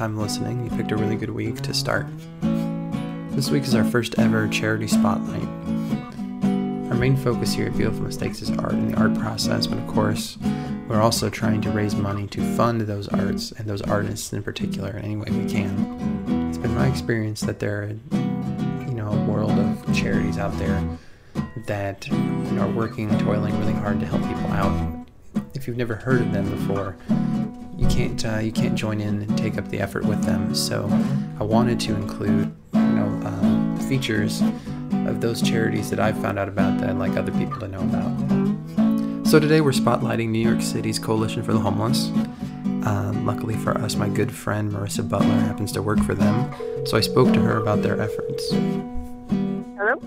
time listening, you picked a really good week to start. This week is our first ever charity spotlight. Our main focus here at Beautiful Mistakes is art and the art process, but of course, we're also trying to raise money to fund those arts and those artists in particular in any way we can. It's been my experience that there are, you know, a world of charities out there that you know, are working, toiling really hard to help people out. If you've never heard of them before, you can't uh, you can't join in and take up the effort with them. So I wanted to include you know uh, features of those charities that I've found out about that I'd like other people to know about. So today we're spotlighting New York City's Coalition for the Homeless. Um, luckily for us, my good friend Marissa Butler happens to work for them, so I spoke to her about their efforts. Hello?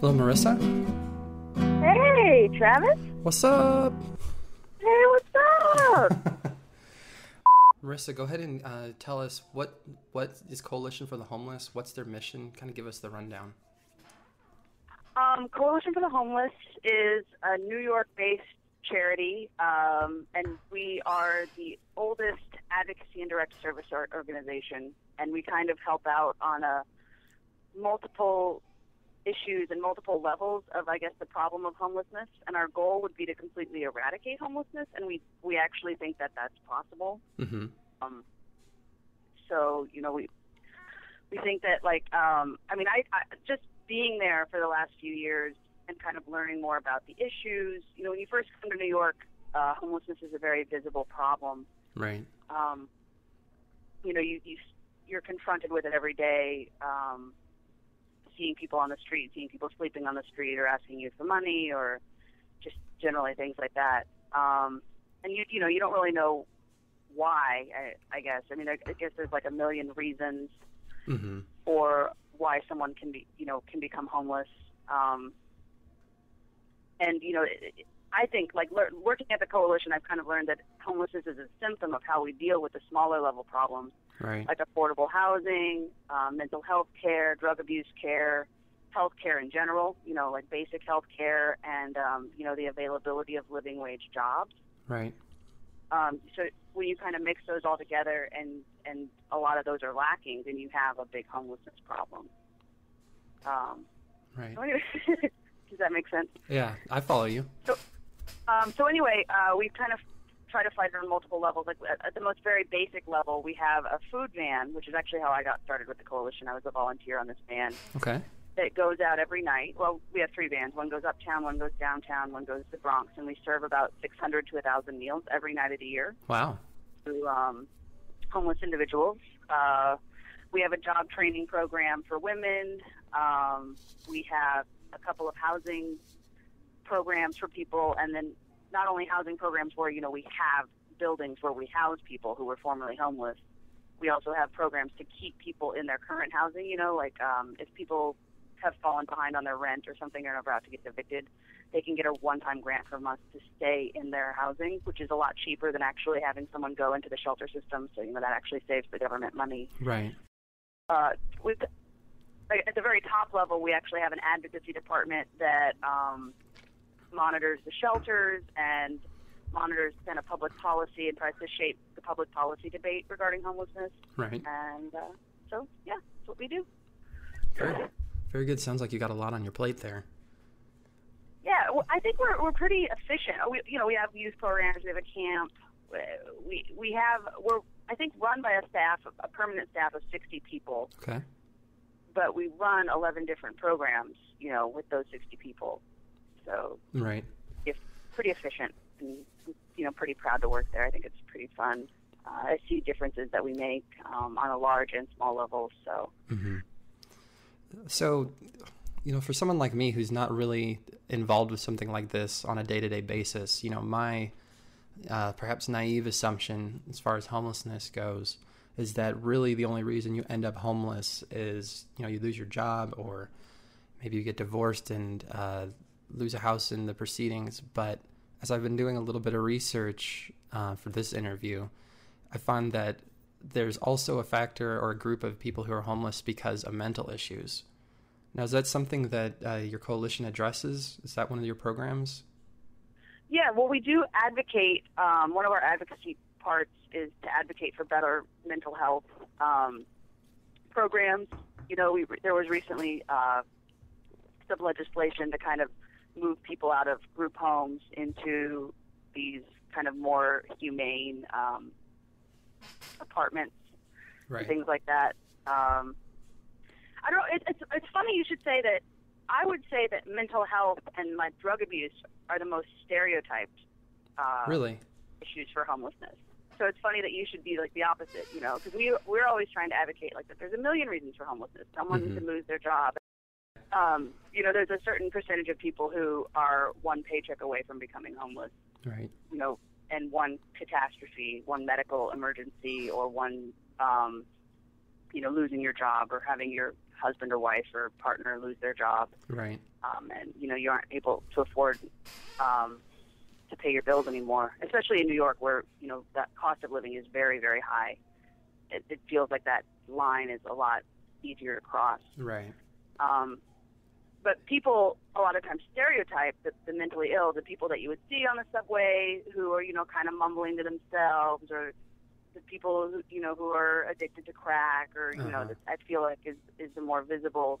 Hello, Marissa. Hey, Travis? What's up? Hey, what's up? Marissa, go ahead and uh, tell us what what is Coalition for the Homeless? What's their mission? Kind of give us the rundown. um, Coalition for the Homeless is a New York-based charity, um, and we are the oldest advocacy and direct service organization, and we kind of help out on a multiple issues and multiple levels of, I guess, the problem of homelessness. And our goal would be to completely eradicate homelessness, and we we actually think that that's possible. Mm-hmm. Um, so you know we we think that like um, I mean I, I just being there for the last few years and kind of learning more about the issues. You know when you first come to New York, uh, homelessness is a very visible problem. Right. Um, you know you, you you're confronted with it every day. Um, seeing people on the street, seeing people sleeping on the street, or asking you for money, or just generally things like that. Um, and you you know you don't really know why. I, I guess I mean I, I guess there's like a million reasons Mm-hmm. or why someone can be you know can become homeless. Um, and you know it, it- I think like lear- working at the coalition, I've kind of learned that homelessness is a symptom of how we deal with the smaller level problems Right. like affordable housing, um, mental health care, drug abuse care, health care in general, you know, like basic health care and, um, you know, the availability of living wage jobs. Right. Um, so when you kind of mix those all together and, and a lot of those are lacking, then you have a big homelessness problem. Um, Right. so anyway, does that make sense? Yeah, I follow you. Um, so anyway, uh, we kind of try to fight it on multiple levels. Like at, at the most very basic level, we have a food van, which is actually how I got started with the coalition. I was a volunteer on this van Okay. that goes out every night. Well, we have three vans. One goes uptown, one goes downtown, one goes to the Bronx, and we serve about 600 to 1,000 meals every night of the year Wow. to um, homeless individuals. Uh, we have a job training program for women. Um, we have a couple of housing programs for people, and then not only housing programs where you know we have buildings where we house people who were formerly homeless. We also have programs to keep people in their current housing. You know, like um, if people have fallen behind on their rent or something and are about to get evicted, they can get a one-time grant from us to stay in their housing, which is a lot cheaper than actually having someone go into the shelter system. So you know that actually saves the government money. Right. Uh, at the very top level, we actually have an advocacy department that um, monitors the shelters and monitors kind of public policy and tries to shape the public policy debate regarding homelessness. Right. And uh, so, yeah, that's what we do. Very, very good. Sounds like you got a lot on your plate there. Yeah, well, I think we're we're pretty efficient. We, you know, we have youth programs, we have a camp, we we have we're I think run by a staff, a permanent staff of 60 people, Okay. but we run 11 different programs, you know, with those 60 people. So Right. it's pretty efficient, and you know, pretty proud to work there. I think it's pretty fun. Uh, I see differences that we make um, on a large and small level. So Mm-hmm. So, you know, for someone like me who's not really involved with something like this on a day-to-day basis, you know, my uh, perhaps naive assumption as far as homelessness goes is that really the only reason you end up homeless is you know you lose your job or maybe you get divorced and uh, lose a house in the proceedings. But as I've been doing a little bit of research uh, for this interview, I find that there's also a factor or a group of people who are homeless because of mental issues. Now, is that something that uh, your coalition addresses? Is that one of your programs? Yeah, well, we do advocate. Um, one of our advocacy parts is to advocate for better mental health um, programs. You know, we, there was recently uh, some legislation to kind of move people out of group homes into these kind of more humane um, apartments, Right. things like that. Um, I don't. It, it's it's funny you should say that. I would say that mental health and like drug abuse are the most stereotyped uh, Really? issues for homelessness. So it's funny that you should be like the opposite, you know, because we we're always trying to advocate like that. There's a million reasons for homelessness. Someone Mhm. can lose their job. Um, you know, there's a certain percentage of people who are one paycheck away from becoming homeless. Right. You know, and one catastrophe, one medical emergency, or one, um, you know, losing your job or having your husband or wife or partner lose their job Right. um, and you know you aren't able to afford um, to pay your bills anymore. Especially in New York, where you know that cost of living is very, very high. It, it feels like that line is a lot easier to cross. Right. Um, but people a lot of times stereotype the, the mentally ill, the people that you would see on the subway who are you know kind of mumbling to themselves, or the people who you know who are addicted to crack, or you know Uh-huh. that I feel like is is the more visible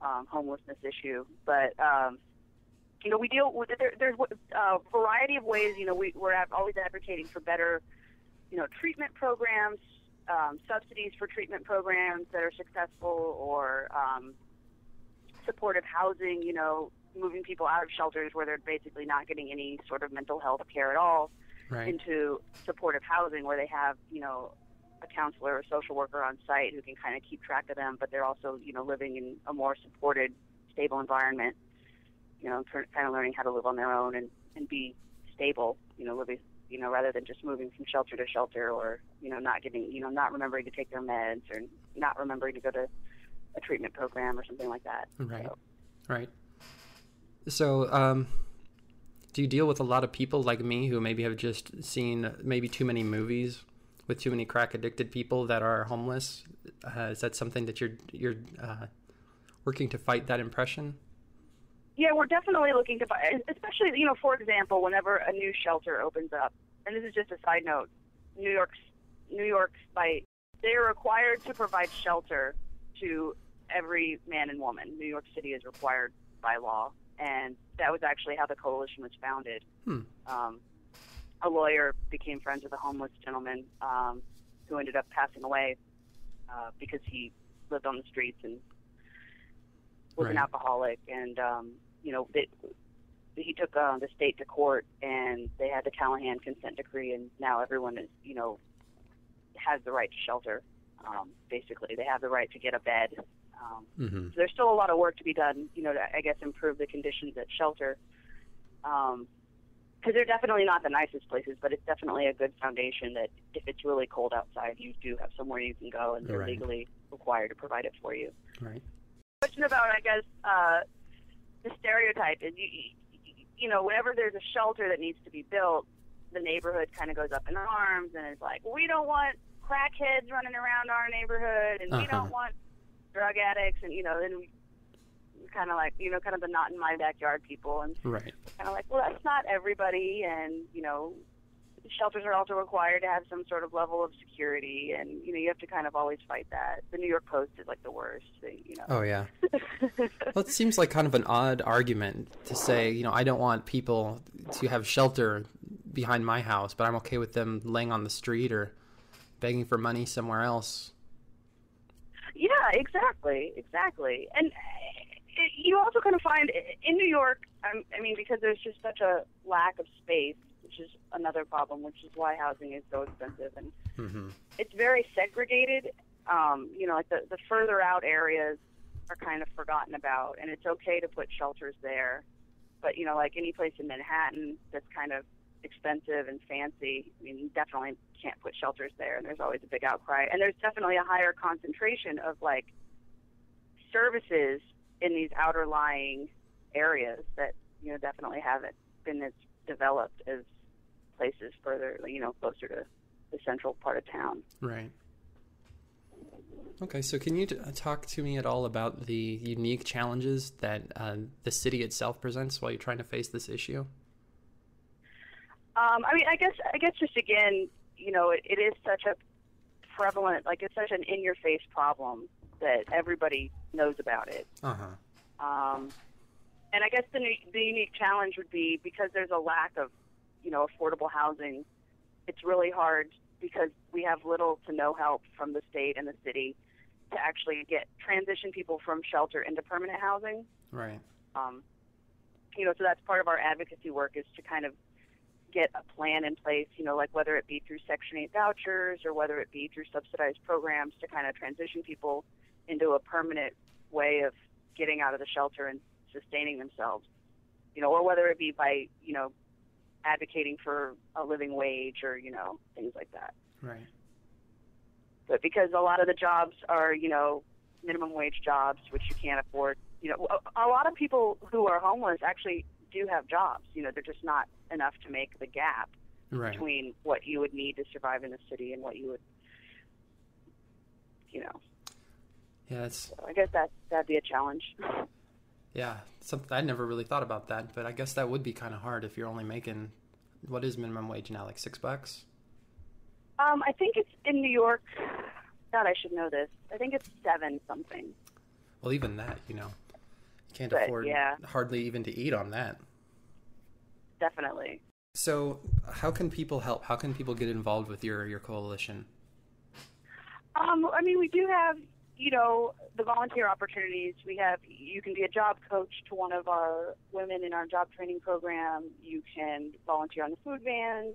um, homelessness issue. But um, you know we deal with there, there's a variety of ways. You know we we're always advocating for better you know treatment programs, um, subsidies for treatment programs that are successful, or um, supportive housing, you know, moving people out of shelters where they're basically not getting any sort of mental health care at all Right. into supportive housing where they have, you know, a counselor or social worker on site who can kind of keep track of them, but they're also, you know, living in a more supported, stable environment, you know, kind of learning how to live on their own and, and be stable, you know, living, you know, rather than just moving from shelter to shelter or, you know, not getting, you know, not remembering to take their meds or not remembering to go to a treatment program or something like that. Right. So, Right. So, um, do you deal with a lot of people like me who maybe have just seen maybe too many movies with too many crack addicted people that are homeless? Uh, is that something that you're you're uh, working to fight that impression? Yeah, we're definitely looking to fight, especially, you know, for example, whenever a new shelter opens up, and this is just a side note, New York's, New York's, by, they are required to provide shelter to every man and woman. New York City is required by law, and that was actually how the coalition was founded. Hmm. Um, a lawyer became friends with a homeless gentleman um, who ended up passing away uh, because he lived on the streets and was an alcoholic, and um, you know, they, he took uh, the state to court, and they had the Callahan consent decree, and now everyone is, you know, has the right to shelter. Um, basically, they have the right to get a bed. Um, Mm-hmm. so there's still a lot of work to be done, you know, to I guess improve the conditions at shelter. Um, because they're definitely not the nicest places, but it's definitely a good foundation that if it's really cold outside, you do have somewhere you can go, and they're Right. legally required to provide it for you Right. question about, I guess, uh, the stereotype is, you, you, know, whenever there's a shelter that needs to be built, the neighborhood kind of goes up in arms and it's like, we don't want crackheads running around our neighborhood, and we Uh-huh. don't want drug addicts, and you know, then kind of like, you know, kind of the not in my backyard people, and Right. kind of like, well, that's not everybody, and you know, shelters are also required to have some sort of level of security, and you know, you have to kind of always fight that. The New York Post is like the worst, they, you know. Oh yeah. Well, it seems like kind of an odd argument to say, you know, I don't want people to have shelter behind my house, but I'm okay with them laying on the street or begging for money somewhere else. Yeah, exactly, exactly. And uh, it, you also kind of find in New York, um, I mean, because there's just such a lack of space, which is another problem, which is why housing is so expensive, and Mm-hmm. it's very segregated. Um, you know, like the, the further out areas are kind of forgotten about, and it's okay to put shelters there. But you know, like any place in Manhattan that's kind of expensive and fancy, I mean, you definitely can't put shelters there, and there's always a big outcry. And there's definitely a higher concentration of like services in these outer lying areas that you know definitely haven't been as developed as places further, you know, closer to the central part of town. Right. Okay, so can you t- talk to me at all about the unique challenges that uh, the city itself presents while you're trying to face this issue? Um, I mean, I guess I guess just again, you know, it, it is such a prevalent, like it's such an in-your-face problem that everybody knows about it. Uh huh. Um, and I guess the, the unique challenge would be because there's a lack of, you know, affordable housing. It's really hard because we have little to no help from the state and the city to actually get transition people from shelter into permanent housing. Right. Um, you know, so that's part of our advocacy work is to kind of get a plan in place, you know, like whether it be through Section 8 vouchers or whether it be through subsidized programs to kind of transition people into a permanent way of getting out of the shelter and sustaining themselves, you know, or whether it be by, you know, advocating for a living wage or, you know, things like that. Right. But because a lot of the jobs are, you know, minimum wage jobs, which you can't afford, you know, a, a lot of people who are homeless actually do have jobs. You know, they're just not enough to make the gap Right. between what you would need to survive in the city and what you would, you know. Yeah, that's So I guess that that'd be a challenge. yeah. Something I never really thought about that, but I guess that would be kind of hard if you're only making what is minimum wage now, like six bucks. Um, I think it's in New York. God, I should know this. I think it's seven something. Well, even that, you know, can't But, afford yeah. hardly even to eat on that. Definitely. So, how can people help? How can people get involved with your your coalition? Um, I mean, we do have, you know, the volunteer opportunities. We have, you can be a job coach to one of our women in our job training program. You can volunteer on the food vans.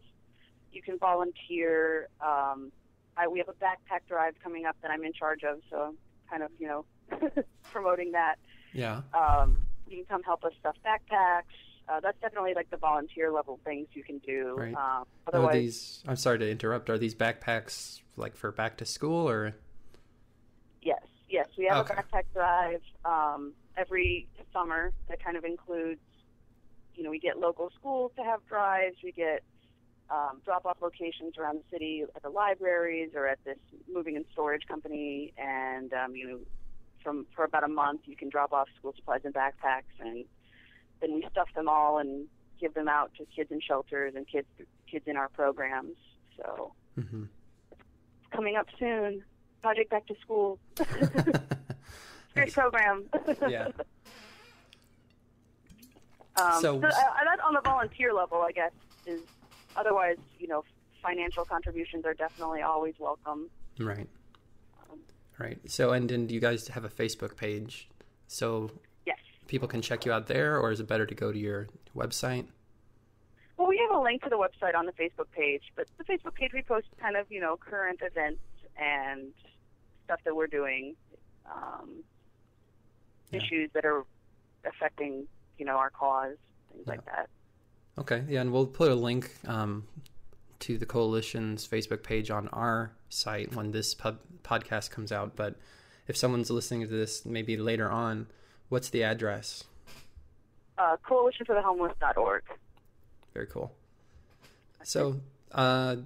You can volunteer. Um, I, we have a backpack drive coming up that I'm in charge of, so I'm kind of, you know, promoting that. Yeah. Um, you can come help us stuff backpacks. Uh, that's definitely like the volunteer level things you can do. Right. Um, Are otherwise, these? I'm sorry to interrupt. Are these backpacks like for back to school or? Yes, yes, we have Okay. a backpack drive um, every summer that kind of includes, you know, we get local schools to have drives. We get um, drop-off locations around the city at the libraries or at this moving and storage company, and um, you know, from for about a month you can drop off school supplies and backpacks, and then we stuff them all and give them out to kids in shelters and kids kids in our programs. So hmm coming up soon. Project Back to School. Great program. Yeah. Um, So- so, uh, that on the volunteer level, I guess, is otherwise, you know, financial contributions are definitely always welcome. Right. Um, Right. So, and then you guys have a Facebook page, so yes. people can check you out there, or is it better to go to your website? Well, we have a link to the website on the Facebook page, but the Facebook page we post kind of, you know, current events and stuff that we're doing, um, Yeah. issues that are affecting, you know, our cause, things like that. Okay. Yeah, and we'll put a link um, to the coalition's Facebook page on our site when this pub- podcast comes out. But if someone's listening to this maybe later on, what's the address? Uh, coalitionforthehomeless.org. Very cool. So, uh,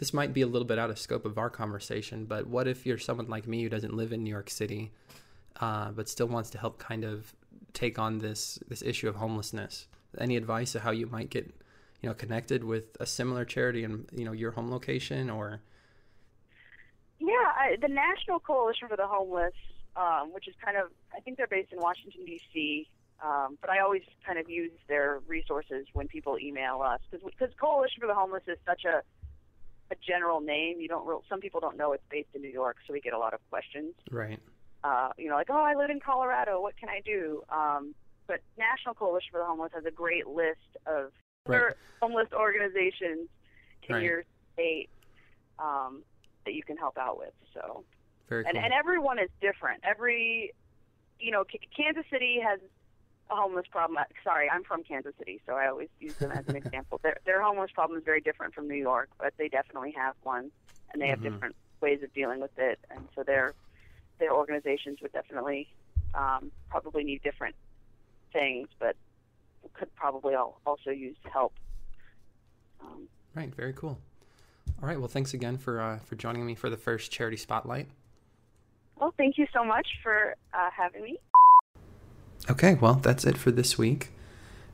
this might be a little bit out of scope of our conversation, but what if you're someone like me who doesn't live in New York City, uh, but still wants to help kind of take on this this issue of homelessness? Any advice of how you might get, you know, connected with a similar charity in you know your home location or? Yeah, I, the National Coalition for the Homeless, um, which is kind of, I think they're based in Washington, D.C., um, but I always kind of use their resources when people email us because Coalition for the Homeless is such a a general name. You don't real, some people don't know it's based in New York, so we get a lot of questions. Right. Uh, you know, like, oh, I live in Colorado. What can I do? Um, but National Coalition for the Homeless has a great list of Right. other homeless organizations in Right. your state um, that you can help out with. So, Very and cool. and everyone is different. Every, you know, K- Kansas City has a homeless problem. Uh, Sorry, I'm from Kansas City, so I always use them as an example. Their their homeless problem is very different from New York, but they definitely have one, and they have Mhm. different ways of dealing with it. And so their their organizations would definitely um, probably need different things, but could probably al- also use help. Um, Right. Very cool. All right. Well, thanks again for uh, for joining me for the first charity spotlight. well, thank you so much for uh, having me. Okay, well, that's it for this week.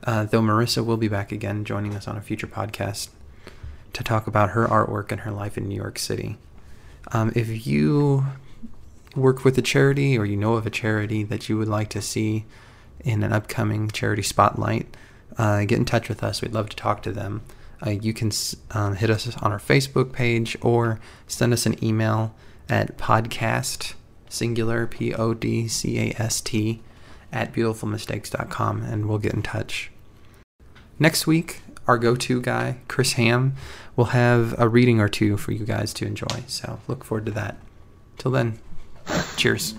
uh, though Marissa will be back again, joining us on a future podcast to talk about her artwork and her life in New York City. Um, if you work with a charity or you know of a charity that you would like to see in an upcoming charity spotlight, uh, get in touch with us. We'd love to talk to them. Uh, you can um, hit us on our Facebook page or send us an email at podcast singular p o d c a s t at beautifulmistakes.com and we'll get in touch. Next week, our go-to guy, Chris Ham, will have a reading or two for you guys to enjoy. So look forward to that. Till then, cheers.